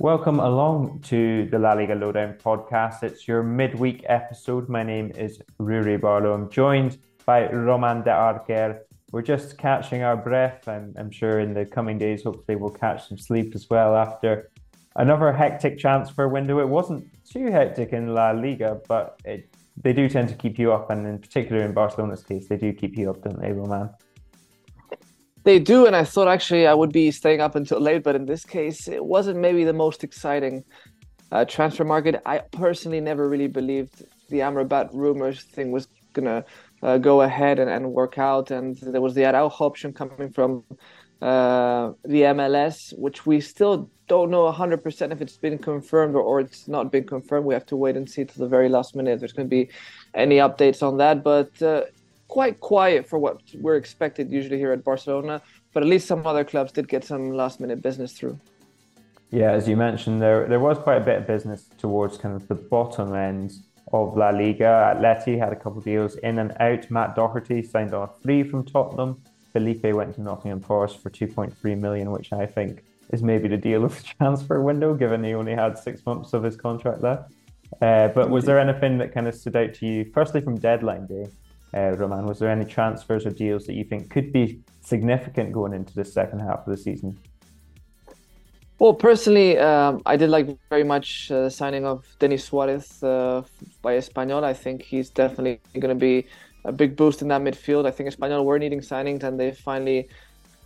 Welcome along to the La Liga Lowdown podcast. It's your midweek episode. My name is Ruairidh Barlow. I'm joined by Roman de Arquer. We're just catching our breath. I'm, I'm sure in the coming days, hopefully, we'll catch some sleep as well after another hectic transfer window. It wasn't too hectic in La Liga, but it, they do tend to keep you up. And in particular, in Barcelona's case, they do keep you up, don't they, Roman? They do, and I thought actually I would be staying up until late, but in this case, it wasn't maybe the most exciting uh, transfer market. I personally never really believed the Amrabat rumors thing was gonna uh, go ahead and, and work out, and there was the Araujo option coming from uh, the MLS, which we still don't know 100% if it's been confirmed or, or it's not been confirmed. We have to wait and see to the very last minute if there's going to be any updates on that. But uh, quite quiet for what we're expected usually here at Barcelona, but at least some other clubs did get some last minute business through. Yeah, as you mentioned, there there was quite a bit of business towards kind of the bottom end of La Liga. Atleti had a couple of deals in and out. Matt Doherty signed on a free from Tottenham. Felipe went to Nottingham Forest for 2.3 million, which I think is maybe the deal of the transfer window, given he only had six months of his contract left. Uh, but was there anything that kind of stood out to you, firstly from deadline day, uh, Roman, was there any transfers or deals that you think could be significant going into the second half of the season? Well, personally, um, I did like very much uh, the signing of Denis Suarez uh, by Espanyol. I think he's definitely going to be a big boost in that midfield. I think Espanyol were needing signings, and they finally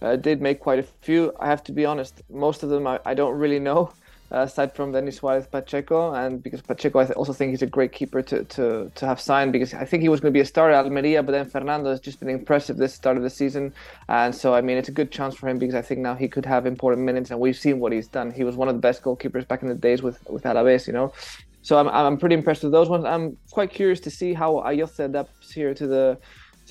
uh, did make quite a few. I have to be honest, most of them I, I don't really know aside from Denis Suarez Pacheco, and because Pacheco, I also think he's a great keeper to, to, to have signed because I think he was going to be a starter at Almeria, but then Fernando has just been impressive this start of the season, and so I mean it's a good chance for him because I think now he could have important minutes, and we've seen what he's done. He was one of the best goalkeepers back in the days with with Alaves, you know. So I'm I'm pretty impressed with those ones. I'm quite curious to see how Ayoze adapts here to the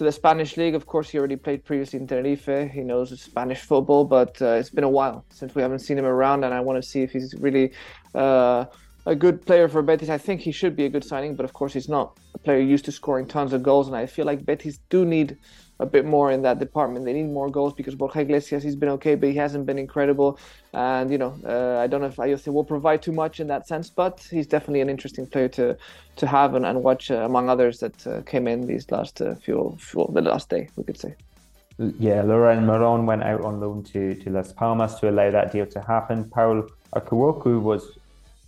to the Spanish league. Of course, he already played previously in Tenerife. He knows Spanish football, but uh, it's been a while since we haven't seen him around, and I want to see if he's really uh, a good player for Betis. I think he should be a good signing, but of course, he's not a player used to scoring tons of goals, and I feel like Betis do need a bit more in that department. They need more goals because Borja Iglesias he's been okay, but he hasn't been incredible. And you know, uh, I don't know if Ayoze will provide too much in that sense, but he's definitely an interesting player to to have and, and watch uh, among others that uh, came in these last uh, few, few the last day we could say. Yeah, Loren Morón went out on loan to, to Las Palmas to allow that deal to happen. Paul Akouokou was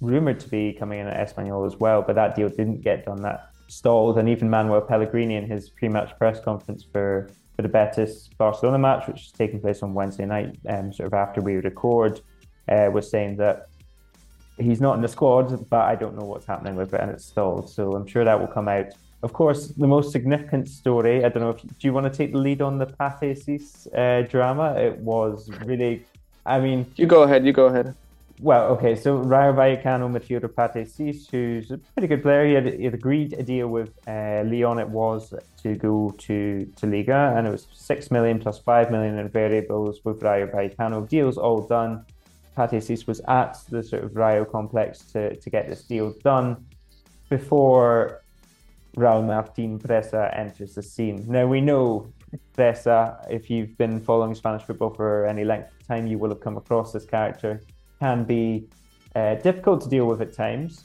rumoured to be coming in at Espanyol as well, but that deal didn't get done. That stalled, and even Manuel Pellegrini in his pre-match press conference for, for the Betis Barcelona match, which is taking place on Wednesday night, um, sort of after we record, uh, was saying that he's not in the squad, but I don't know what's happening with it, and it's stalled. So I'm sure that will come out. Of course, the most significant story. I don't know if do you want to take the lead on the Ciss uh, drama. It was really, I mean, you go ahead. You go ahead. Well, okay, so Rayo Vallecano midfielder Pathé Ciss, who's a pretty good player, he had, he had agreed a deal with uh, Lyon. It was to go to to Liga, and it was six million plus five million in variables with Rayo Vallecano. Deals all done. Pathé Ciss was at the sort of Rayo complex to, to get this deal done before Raul Martin Presa enters the scene. Now we know Presa, if you've been following Spanish football for any length of time, you will have come across this character. Can be uh, difficult to deal with at times.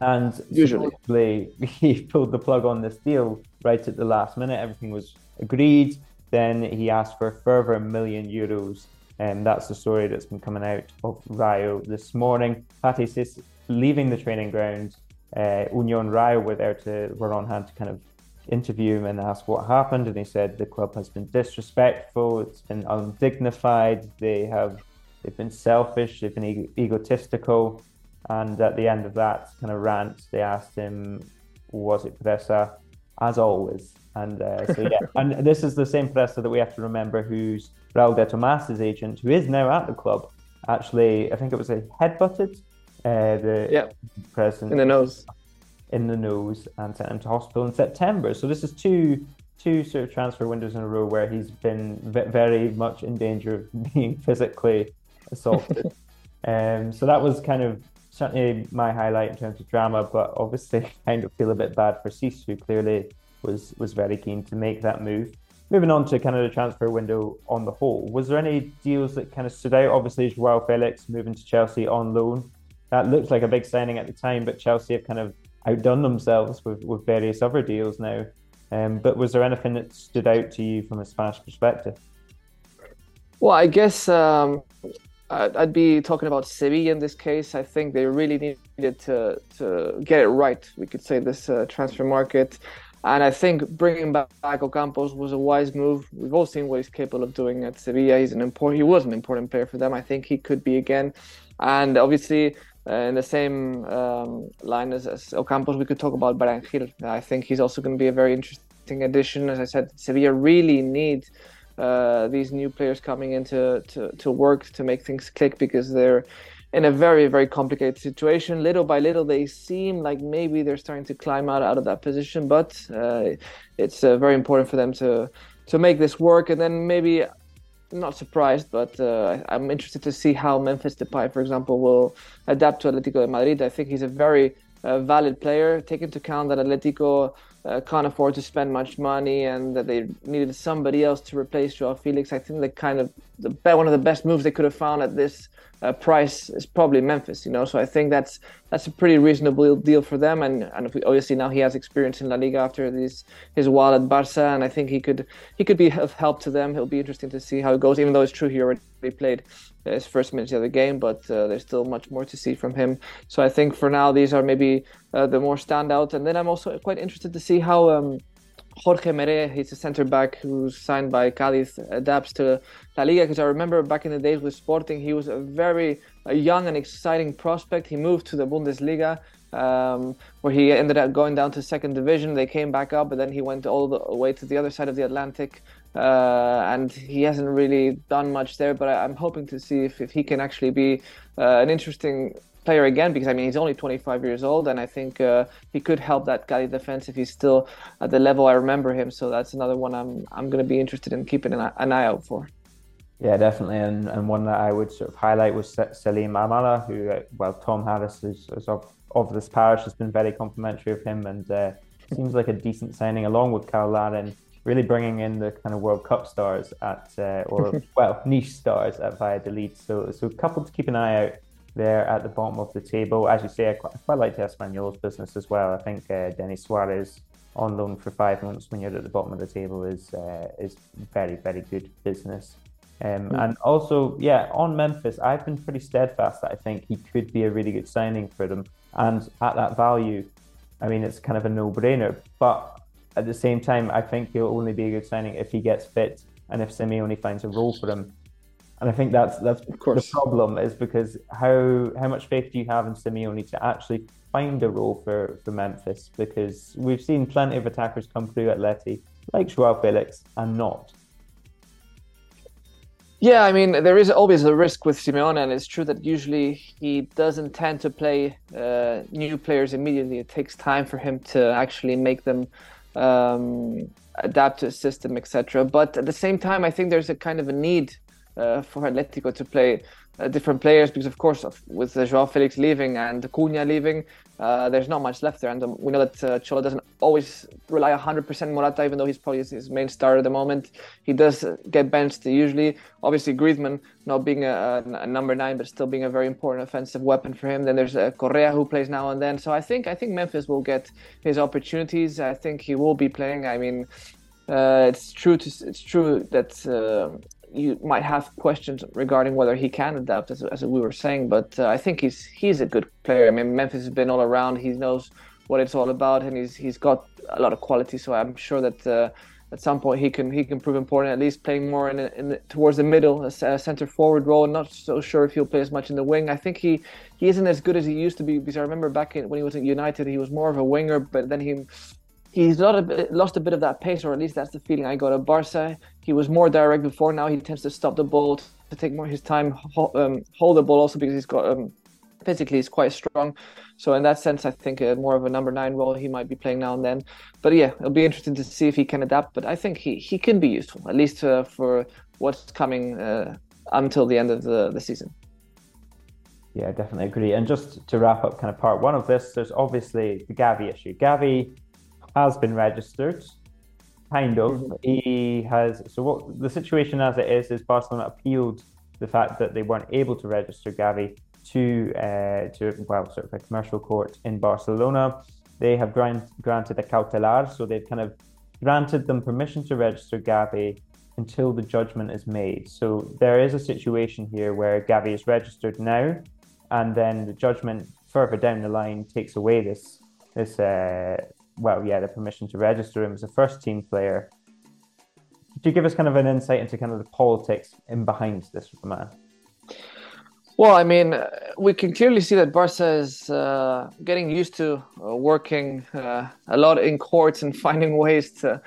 And usually he pulled the plug on this deal right at the last minute. Everything was agreed. Then he asked for a further million euros. And that's the story that's been coming out of Rayo this morning. Pathé Ciss leaving the training ground. Uh, Union Rayo were there to were on hand to kind of interview him and ask what happened. And he said the club has been disrespectful. It's been undignified. They have they've been selfish. They've been e- egotistical. And at the end of that kind of rant, they asked him, "Was it Presa?" As always. And uh, so yeah, and this is the same Presa that we have to remember, who's Raul de Tomas's agent, who is now at the club. Actually, I think it was a headbutted uh, the yeah. president in the nose, in the nose, and sent him to hospital in September. So this is two two sort of transfer windows in a row where he's been very much in danger of being physically assaulted. um, so that was kind of certainly my highlight in terms of drama, but obviously kind of feel a bit bad for Ciss, who clearly was was very keen to make that move. Moving on to kind of the transfer window on the whole, was there any deals that kind of stood out? Obviously, Joao Felix moving to Chelsea on loan. That looked like a big signing at the time, but Chelsea have kind of outdone themselves with, with various other deals now. Um, but was there anything that stood out to you from a Spanish perspective? Well, I guess um, I'd be talking about Sevilla in this case. I think they really needed to to get it right. We could say this uh, transfer market, and I think bringing back Ocampos was a wise move. We've all seen what he's capable of doing at Sevilla. He's an important. He was an important player for them. I think he could be again, and obviously. Uh, in the same um, line as, as, Ocampos, we could talk about Berenguer. I think he's also going to be a very interesting addition. As I said, Sevilla really need uh, these new players coming in to, to, to work to make things click because they're in a very very complicated situation. Little by little they seem like maybe they're starting to climb out out of that position but uh, it's uh, very important for them to to make this work. And then maybe not surprised but uh, I'm interested to see how Memphis Depay for example will adapt to Atletico de Madrid. I think he's a very uh, valid player. Take into account that Atletico uh, can't afford to spend much money and that they needed somebody else to replace Joao Felix. I think the kind of the one of the best moves they could have found at this uh, price is probably Memphis. You know, so I think that's that's a pretty reasonable deal for them. And and we, obviously now he has experience in La Liga after this his while at Barca, and I think he could he could be of help to them. It'll be interesting to see how it goes. Even though it's true he already played his first minutes of the game, but uh, there's still much more to see from him. So I think for now these are maybe uh, the more standout. And then I'm also quite interested to see how um, Jorge Mere, he's a centre back who's signed by Cadiz, adapts to La Liga. Because I remember back in the days with Sporting, he was a very young and exciting prospect. He moved to the Bundesliga. Um, where he ended up going down to second division. They came back up, but then he went all the way to the other side of the Atlantic uh, and he hasn't really done much there. But I, am hoping to see if, if he can actually be uh, an interesting player again because I mean he's only 25 years old and I think uh, he could help that Cali defense if he's still at the level I remember him. So that's another one I'm I'm going to be interested in keeping an, an, eye out for. Yeah, definitely, and, and one that I would sort of highlight was Selim Amallah, who uh, well Tom Harris is, is of, of this parish has been very complimentary of him and uh, seems like a decent signing along with Cyle Larin really bringing in the kind of World Cup stars at, uh, or well, niche stars at Valladolid. So, so a couple to keep an eye out there at the bottom of the table. As you say, I quite, I quite like Espanyol's business as well. I think uh, Denis Suarez on loan for five months when you're at the bottom of the table is uh, is very very good business. Um, mm. And also, yeah, on Memphis, I've been pretty steadfast that I think he could be a really good signing for them. And at that value, I mean, it's kind of a no-brainer. But at the same time, I think he'll only be a good signing if he gets fit and if Simeone finds a role for him. And I think that's that's the problem is because how how much faith do you have in Simeone to actually find a role for, for Memphis? Because we've seen plenty of attackers come through Atleti, like Joao Felix, and not. Yeah, I mean, there is always a risk with Simeone, and it's true that usually he doesn't tend to play uh, new players immediately. It takes time for him to actually make them um, adapt to a system, etc. But at the same time, I think there's a kind of a need uh, for Atletico to play uh, different players because, of course, with uh, Joao Felix leaving and Cunha leaving, uh, there's not much left there. And um, we know that uh, Cholo doesn't always rely 100% Morata, even though he's probably his main star at the moment. He does get benched usually. Obviously, Griezmann not being a, a, number nine, but still being a very important offensive weapon for him. Then there's uh, Correa who plays now and then. So I think I think Memphis will get his opportunities. I think he will be playing. I mean, uh, it's true to it's true that uh, you might have questions regarding whether he can adapt, as, as we were saying. But uh, I think he's he's a good player. I mean, Memphis has been all around. He knows what it's all about, and he's he's got a lot of quality. So I'm sure that uh, at some point he can he can prove important. At least playing more in, in towards the middle, a, a center forward role. Not so sure if he'll play as much in the wing. I think he he isn't as good as he used to be because I remember back in, when he was at United, he was more of a winger, but then he he's a bit, lost a bit of that pace, or at least that's the feeling I got at Barca. He was more direct before. Now he tends to stop the ball to take more his time, um, hold the ball also because he's got um, physically he's quite strong. So in that sense, I think uh, more of a number nine role he might be playing now and then. But yeah, it'll be interesting to see if he can adapt. But I think he he can be useful at least uh, for what's coming uh, until the end of the the season. Yeah, I definitely agree. And just to wrap up kind of part one of this, there's obviously the Gavi issue. Gavi has been registered, kind of. Mm-hmm. He has. So what the situation as it is is Barcelona appealed the fact that they weren't able to register Gavi to uh, to well, sort of a commercial court in Barcelona. They have grant, granted a cautelar, so they've kind of granted them permission to register Gavi until the judgment is made. So there is a situation here where Gavi is registered now, and then the judgment further down the line takes away this this uh, well, yeah, the permission to register him as a first team player. Could you give us kind of an insight into kind of the politics in behind this man? Well, I mean, we can clearly see that Barca is uh, getting used to uh, working uh, a lot in courts and finding ways to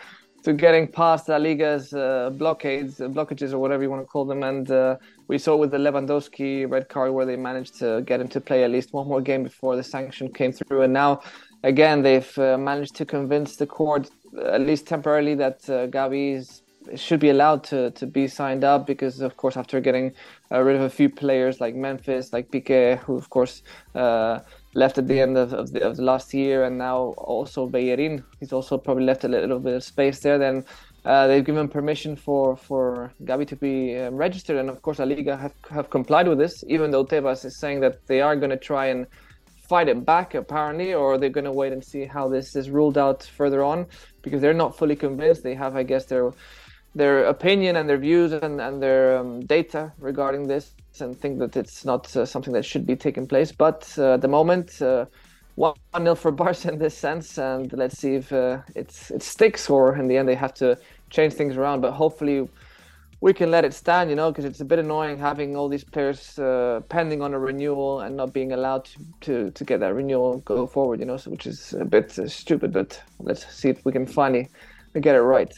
to getting past La Liga's uh, blockades, blockages, or whatever you want to call them. And uh, we saw with the Lewandowski red card where they managed to get him to play at least one more game before the sanction came through. And now again, they've uh, managed to convince the court, at least temporarily, that uh, Gavi should be allowed to, to be signed up because, of course, after getting uh, rid of a few players like Memphis, like Piqué, who, of course, uh, left at the end of, of, the, of the last year, and now also Bellerin, he's also probably left a little bit of space there, then uh, they've given permission for for Gavi to be um, registered, and of course, La Liga have have complied with this. Even though Tebas is saying that they are going to try and fight it back apparently or they're going to wait and see how this is ruled out further on? Because they're not fully convinced. They have i guess their their opinion and their views and, and their um, data regarding this and think that it's not uh, something that should be taking place. But uh, at the moment uh, 1 nil for Barca in this sense, and let's see if uh, it sticks or in the end they have to change things around. But hopefully, we can let it stand, you know, because it's a bit annoying having all these players uh, pending on a renewal and not being allowed to, to, to get that renewal go forward, you know, so, which is a bit uh, stupid. But let's see if we can finally get it right.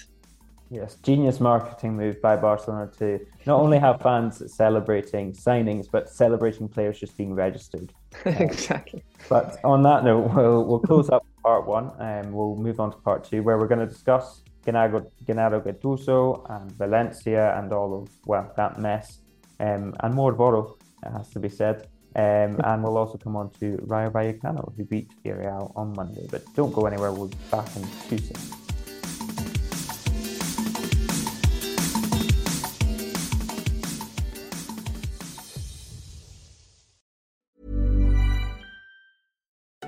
Yes, genius marketing move by Barcelona to not only have fans celebrating signings, but celebrating players just being registered. exactly. But on that note, we'll, we'll close up part one and we'll move on to part two, where we're going to discuss Gennaro, Gennaro Gattuso and Valencia and all of, well, that mess. Um, and more Voro, it has to be said. Um, and we'll also come on to Rayo Vallecano, who beat Villarreal on Monday. But don't go anywhere, we'll be back in two seconds.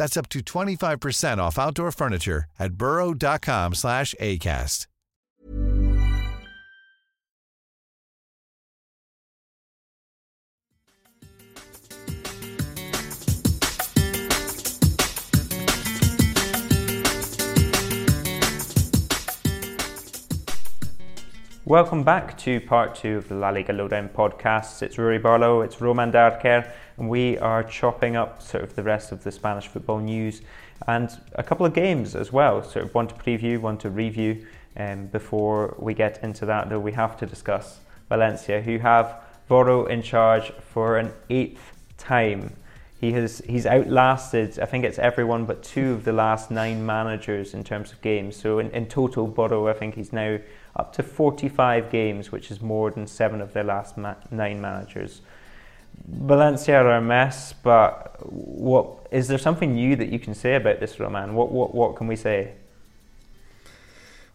That's up to 25% off outdoor furniture at burrow.com slash ACAST. Welcome back to part two of the La Liga Lowdown podcast. It's Ruairidh Barlow, it's Roman de Arquer, we are chopping up sort of the rest of the Spanish football news and a couple of games as well. Sort of one to preview, one to review. Um, before we get into that, though, we have to discuss Valencia, who have Voro in charge for an eighth time. He has he's outlasted, I think it's everyone but two of the last nine managers in terms of games. So in, in total, Voro, I think he's now up to 45 games, which is more than seven of their last ma- nine managers. Valencia are a mess, but what is there something new that you can say about this Roman? What what what can we say?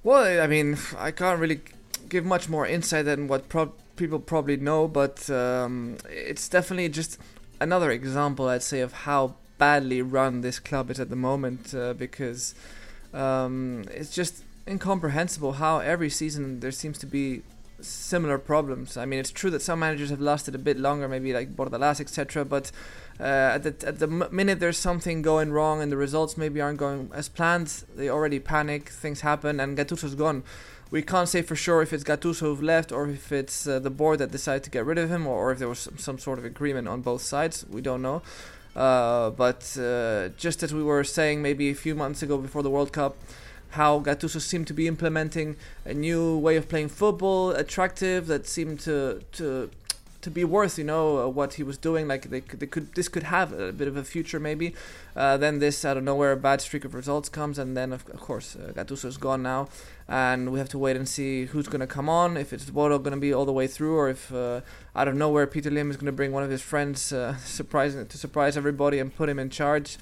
Well, I mean, I can't really give much more insight than what pro- people probably know, but um, it's definitely just another example, I'd say, of how badly run this club is at the moment. Uh, because um, it's just incomprehensible how every season there seems to be similar problems. I mean, it's true that some managers have lasted a bit longer, maybe like Bordalas, etc. But uh, at the at the minute there's something going wrong and the results maybe aren't going as planned, they already panic. Things happen, and Gattuso's gone. We can't say for sure if it's Gattuso who left or if it's uh, the board that decided to get rid of him, or, or if there was some, some, sort of agreement on both sides. We don't know. Uh, but uh, just as we were saying maybe a few months ago before the World Cup, how Gattuso seemed to be implementing a new way of playing football, attractive, that seemed to to to be worth, you know, uh, what he was doing. Like they, they could, this could have a bit of a future, maybe. Uh, then this out of nowhere, a bad streak of results comes, and then of, of course uh, Gattuso is gone now, and we have to wait and see who's going to come on. If it's Voro going to be all the way through, or if uh, out of nowhere Peter Lim is going to bring one of his friends, uh, surprising to surprise everybody and put him in charge.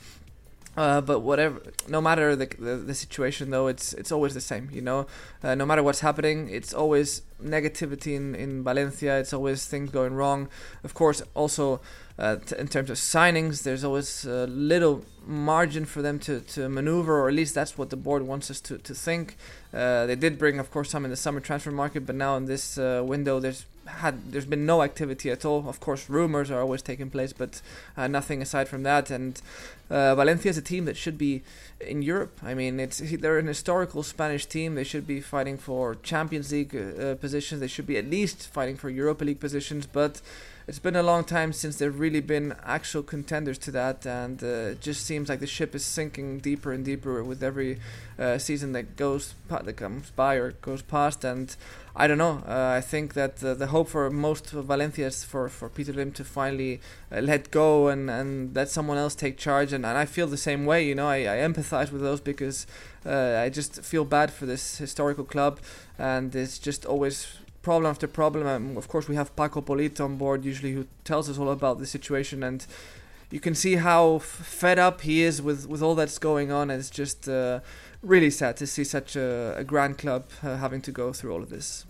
Uh, but whatever, no matter the, the, the situation though, it's it's always the same. You know, uh, no matter what's happening, it's always negativity in in Valencia. It's always things going wrong. Of course, also uh, t- in terms of signings, there's always a little margin for them to, to maneuver, or at least that's what the board wants us to to think. Uh, they did bring, of course, some in the summer transfer market, but now in this uh, window, there's had there's been no activity at all. Of course, rumors are always taking place, but uh, nothing aside from that. And uh, Valencia is a team that should be in Europe. I mean, it's they're an historical Spanish team. They should be fighting for Champions League uh, positions. They should be at least fighting for Europa League positions. But it's been a long time since they've really been actual contenders to that, and uh, it just seems like the ship is sinking deeper and deeper with every uh, season that goes that comes by or goes past. And I don't know. Uh, I think that the hope for most of Valencia is for, for Peter Lim to finally uh, let go and, and let someone else take charge. And, and I feel the same way. You know, I, I empathize with those because uh, I just feel bad for this historical club, and it's just always problem after problem. And of course, we have Paco Polito on board usually, who tells us all about the situation, and you can see how f- fed up he is with with all that's going on. And it's just uh, really sad to see such a, a grand club uh, having to go through all of this.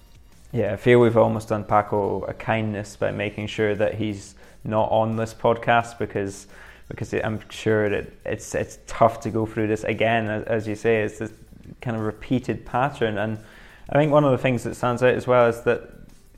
Yeah, I feel we've almost done Paco a kindness by making sure that he's not on this podcast because because I'm sure that it's it's tough to go through this again. As, as you say, it's this kind of repeated pattern and I think one of the things that stands out as well is that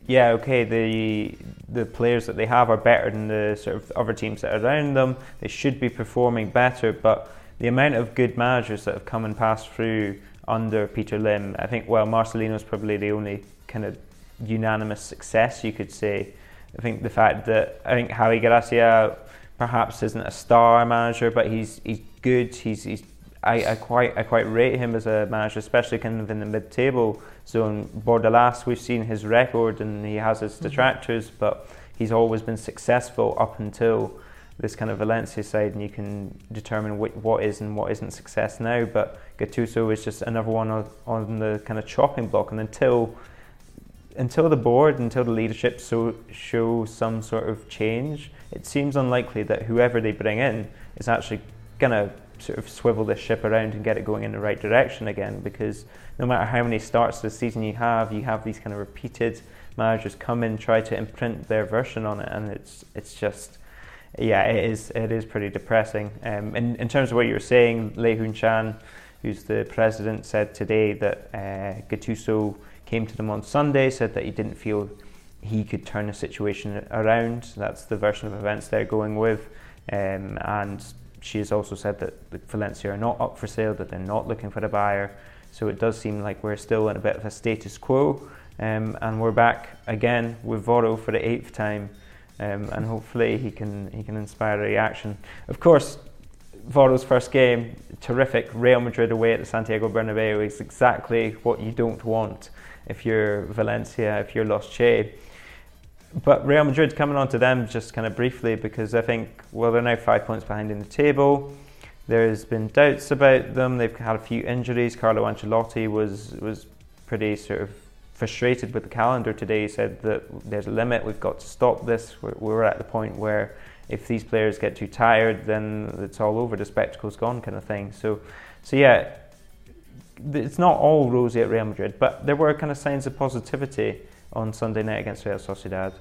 yeah, okay, the the players that they have are better than the sort of other teams that are around them. They should be performing better, but the amount of good managers that have come and passed through under Peter Lim, I think well Marcelino is probably the only kind of unanimous success you could say. I think the fact that I think Javi Gracia perhaps isn't a star manager, but he's he's good. He's he's I, I quite I quite rate him as a manager, especially kind of in the mid-table zone. Bordalas, we've seen his record and he has his mm-hmm. detractors, but he's always been successful up until this kind of Valencia side, and you can determine what, what is and what isn't success now. But Gattuso is just another one on, on the kind of chopping block, and until until the board, until the leadership so show some sort of change, it seems unlikely that whoever they bring in is actually gonna sort of swivel this ship around and get it going in the right direction again. Because no matter how many starts this season you have, you have these kind of repeated managers come in, try to imprint their version on it, and it's it's just yeah, it is it is pretty depressing. Um, in in terms of what you were saying, Layhoon Chan, who's the president, said today that uh, Gattuso came to them on Sunday, said that he didn't feel he could turn the situation around. That's the version of events they're going with, um, and she has also said that Valencia are not up for sale, that they're not looking for a buyer. So it does seem like we're still in a bit of a status quo. Um, and we're back again with Voro for the eighth time, um, and hopefully he can he can inspire a reaction. Of course, Voro's first game, terrific. Real Madrid away at the Santiago Bernabeu is exactly what you don't want if you're Valencia, if you're Los Che. But Real Madrid coming on to them just kind of briefly because I think well they're now five points behind in the table. There's been doubts about them. They've had a few injuries. Carlo Ancelotti was was pretty sort of frustrated with the calendar today. He said that there's a limit, we've got to stop this. We're, we're at the point where if these players get too tired, then it's all over, the spectacle's gone, kind of thing. So, so yeah, it's not all rosy at Real Madrid, but there were kind of signs of positivity on Sunday night against Real Sociedad.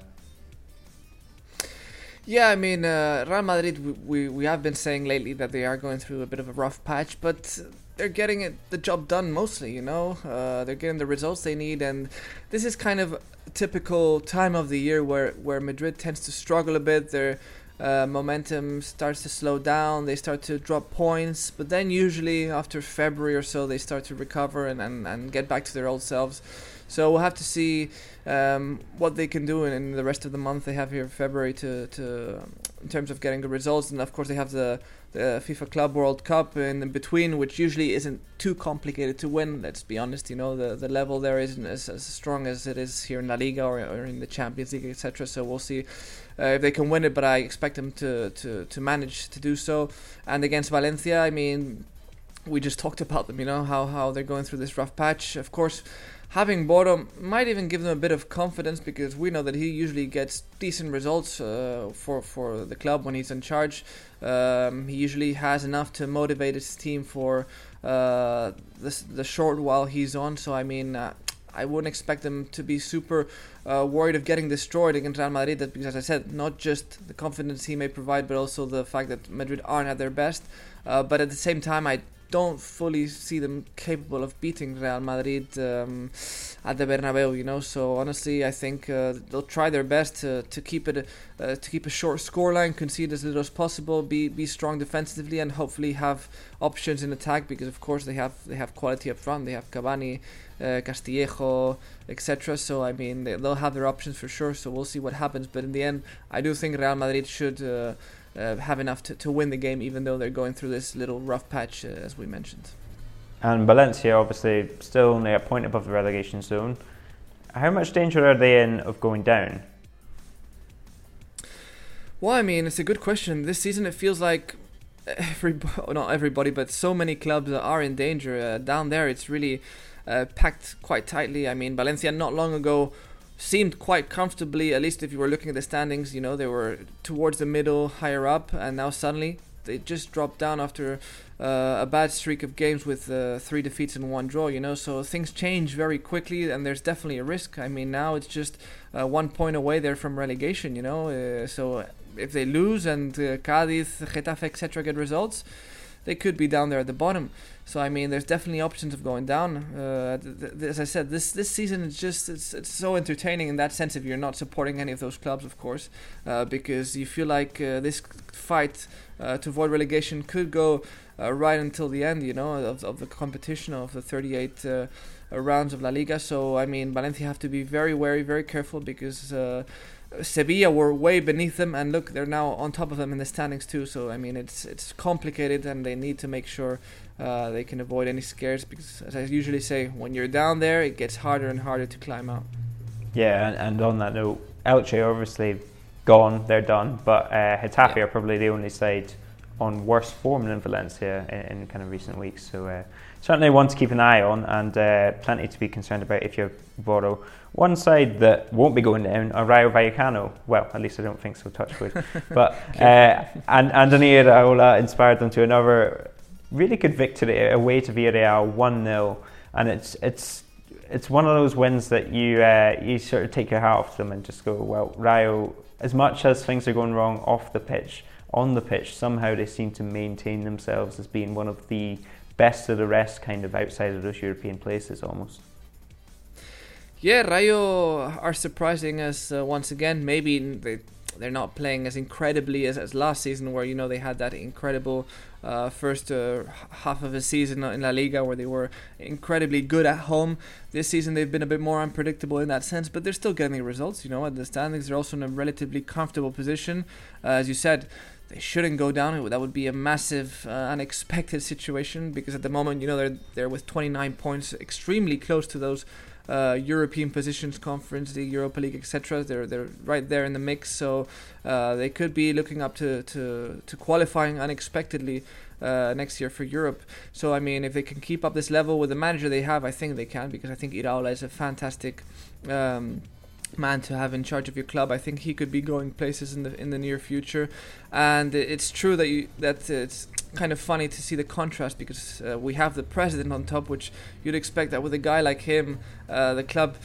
Yeah, I mean, uh, Real Madrid, we, we, we have been saying lately that they are going through a bit of a rough patch, but they're getting it, the job done mostly, you know. Uh, they're getting the results they need, and this is kind of typical time of the year where, where Madrid tends to struggle a bit. Their uh, momentum starts to slow down, they start to drop points, but then usually after February or so, they start to recover and, and, and get back to their old selves. So we'll have to see um, what they can do in, in, the rest of the month they have here, February, to, to in terms of getting the results. And of course, they have the the FIFA Club World Cup in between, which usually isn't too complicated to win. Let's be honest, you know the the level there isn't as, as strong as it is here in La Liga or, or in the Champions League, etc. So we'll see uh, if they can win it, but I expect them to, to to manage to do so. And against Valencia, I mean, we just talked about them, you know how how they're going through this rough patch. Of course having Voro might even give them a bit of confidence because we know that he usually gets decent results uh, for for the club when he's in charge. Um, he usually has enough to motivate his team for uh, the the short while he's on. So I mean. Uh, I wouldn't expect them to be super uh, worried of getting destroyed against Real Madrid. Because, as I said, not just the confidence he may provide, but also the fact that Madrid aren't at their best. Uh, but at the same time, I don't fully see them capable of beating Real Madrid um, at the Bernabeu. You know, so honestly, I think uh, they'll try their best to, to keep it uh, to keep a short scoreline, concede as little as possible, be be strong defensively, and hopefully have options in attack because of course they have they have quality up front. They have Cavani, uh, Castillejo, etc. So I mean they, will have their options for sure. So we'll see what happens. But in the end, I do think Real Madrid should. Uh, have enough to, to win the game, even though they're going through this little rough patch, uh, as we mentioned. And Valencia, obviously, still only a point above the relegation zone. How much danger are they in of going down? Well, I mean, it's a good question. This season, it feels like every not everybody, but so many clubs are in danger. Uh, down there, it's really uh, packed quite tightly. I mean, Valencia not long ago seemed quite comfortably, at least if you were looking at the standings, you know, they were towards the middle, higher up, and now suddenly they just dropped down after uh, a bad streak of games with uh, three defeats and one draw, you know, so things change very quickly, and there's definitely a risk. I mean, now it's just uh, one point away there from relegation, you know, uh, so if they lose and uh, Cadiz, Getafe, etc., get results, they could be down there at the bottom. So I mean, there's definitely options of going down. Uh, th- th- as I said, this this season is just it's, it's so entertaining in that sense. If you're not supporting any of those clubs, of course, uh, because you feel like uh, this fight uh, to avoid relegation could go uh, right until the end. You know, of, of the competition of the 38 uh, rounds of La Liga. So I mean, Valencia have to be very wary, very careful because Sevilla were way beneath them, and look, they're now on top of them in the standings too. So I mean, it's it's complicated, and they need to make sure uh, they can avoid any scares because, as I usually say, when you're down there, it gets harder and harder to climb out. Yeah, and, and on that note, Elche obviously gone, they're done. But uh, Getafe yeah. are probably the only side on worse form than Valencia in, in kind of recent weeks. So uh, certainly one to keep an eye on, and uh, plenty to be concerned about if you borrow. One side that won't be going down are Rayo Vallecano. Well, at least I don't think so. Touch wood. but uh, and Andoni Iraola inspired them to another really good victory away to Villarreal, one 0 and it's it's it's one of those wins that you uh, you sort of take your hat off to them and just go, well, Rayo. As much as things are going wrong off the pitch, on the pitch, somehow they seem to maintain themselves as being one of the best of the rest, kind of outside of those European places almost. Yeah, Rayo are surprising us uh, once again. Maybe they they're not playing as incredibly as, as last season, where you know they had that incredible uh, first uh, half of a season in La Liga where they were incredibly good at home. This season they've been a bit more unpredictable in that sense, but they're still getting results. You know, at the standings, they're also in a relatively comfortable position. Uh, as you said, they shouldn't go down. That would be a massive, uh, unexpected situation because at the moment, you know, they're they're with 29 points, extremely close to those uh, European positions, Conference League, Europa League, etc. They're they're right there in the mix, so uh, they could be looking up to to, to qualifying unexpectedly uh, next year for Europe. So I mean, if they can keep up this level with the manager they have, I think they can because I think Iraola is a fantastic. Um, man to have in charge of your club. I think he could be going places in the in the near future, and it's true that you that it's kind of funny to see the contrast because uh, we have the president on top, which you'd expect that with a guy like him, uh, the club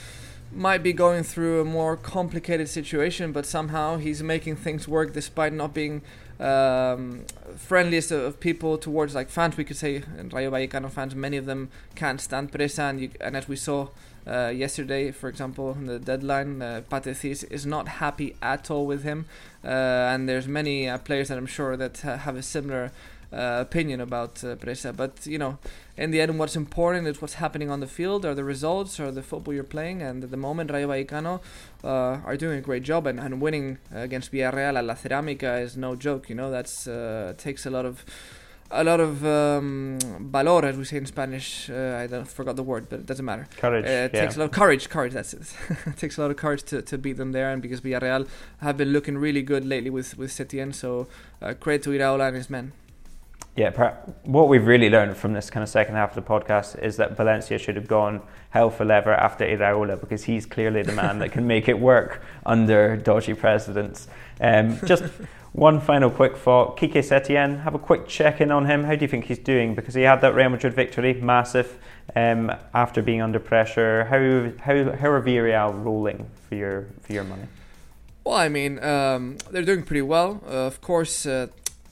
might be going through a more complicated situation, but somehow he's making things work despite not being um, friendliest of people towards like fans. We could say and Rayo Vallecano fans, many of them can't stand Presa, and, you, and as we saw uh, yesterday, for example, in the deadline, uh, Pathé Ciss is not happy at all with him, uh, and there's many uh, players that I'm sure that have a similar opinion about uh, Presa. But you know, in the end, what's important is what's happening on the field, or the results, or the football you're playing. And at the moment, Rayo Vallecano uh, are doing a great job, and, and winning against Villarreal at La Cerámica is no joke. You know, that's takes a lot of a lot of um, valor, as we say in Spanish. Uh, I don't, forgot the word, but it doesn't matter. Courage. Uh, it yeah. takes a lot of courage. Courage. That's it. it takes a lot of courage to, to beat them there, and because Villarreal have been looking really good lately with with Setien. So uh, credit to Iraola and his men. Yeah, what we've really learned from this kind of second half of the podcast is that Valencia should have gone hell for leather after Iraola because he's clearly the man that can make it work under dodgy presidents. Um, just one final quick thought. Quique Setien, have a quick check in on him. How do you think he's doing? Because he had that Real Madrid victory, massive, um, after being under pressure. How, how, how are Villarreal rolling for your, for your money? Well, I mean, um, they're doing pretty well. Uh, of course, uh,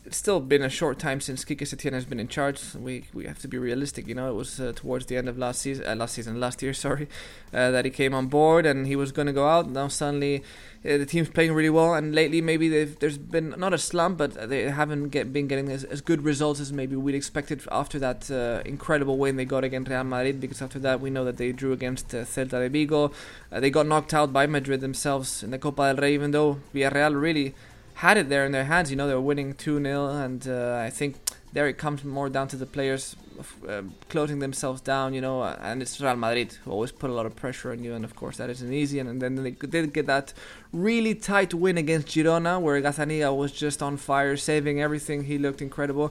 it's still been a short time since Quique Setien has been in charge. We we have to be realistic, you know. It was uh, towards the end of last season, uh, last season, last year, sorry, uh, that he came on board and he was going to go out. Now suddenly, uh, the team's playing really well, and lately maybe there's been not a slump, but they haven't get, been getting as, as, good results as maybe we'd expected after that uh, incredible win they got against Real Madrid. Because after that, we know that they drew against uh, Celta de Vigo. they got knocked out by Madrid themselves in the Copa del Rey, even though Villarreal really had it there in their hands. You know, they were winning 2 0, and uh, I think there it comes more down to the players uh, closing themselves down, you know, uh, and it's Real Madrid who always put a lot of pressure on you, and of course that isn't easy. And, and then they did get that really tight win against Girona, where Gazzaniga was just on fire, saving everything. He looked incredible.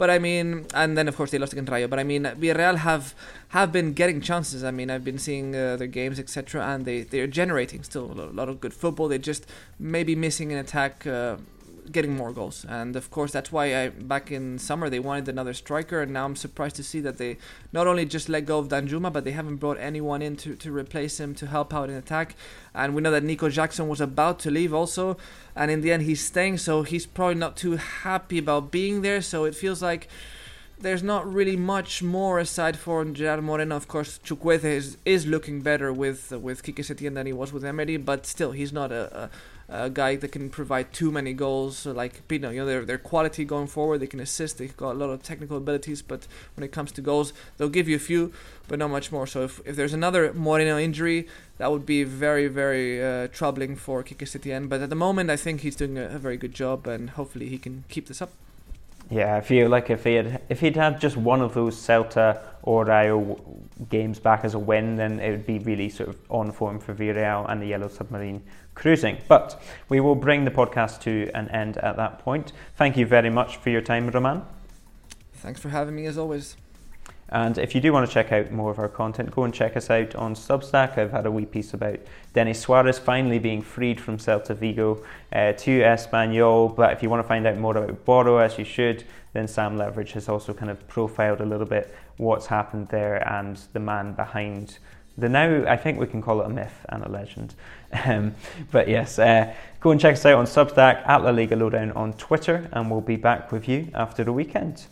But I mean, and then of course they lost against Rayo. But I mean, Villarreal have have been getting chances. I mean, I've been seeing uh, their games, etc., and they they are generating still a lot of good football. They're just maybe missing an attack. Uh, getting more goals. And of course, that's why I back in summer they wanted another striker, and now I'm surprised to see that they not only just let go of Danjuma, but they haven't brought anyone in to, to replace him to help out in attack. And we know that Nico Jackson was about to leave also, and in the end he's staying, so he's probably not too happy about being there. So it feels like there's not really much more aside from Gerard Moreno. Of course, Chukwueze is, is looking better with with Quique Setien than he was with Emery, but still, he's not a, a, a, guy that can provide too many goals like Pino. You know, their their quality going forward, they can assist. They've got a lot of technical abilities, but when it comes to goals, they'll give you a few, but not much more. So if, if there's another Moreno injury, that would be very very uh, troubling for Quique Setien. But at the moment, I think he's doing a, a very good job, and hopefully he can keep this up. Yeah, I feel like if he had if he'd had just one of those Celta or Rayo games back as a win, then it would be really sort of on form for Villarreal and the Yellow Submarine cruising. But we will bring the podcast to an end at that point. Thank you very much for your time, Roman. Thanks for having me as always. And if you do want to check out more of our content, go and check us out on Substack. I've had a wee piece about Denis Suarez finally being freed from Celta Vigo uh, to Espanyol. But if you want to find out more about Voro, as you should, then Sam Leveridge has also kind of profiled a little bit what's happened there and the man behind the now, I think we can call it a myth and a legend. Um, but yes, uh, go and check us out on Substack at La Liga Lowdown on Twitter, and we'll be back with you after the weekend.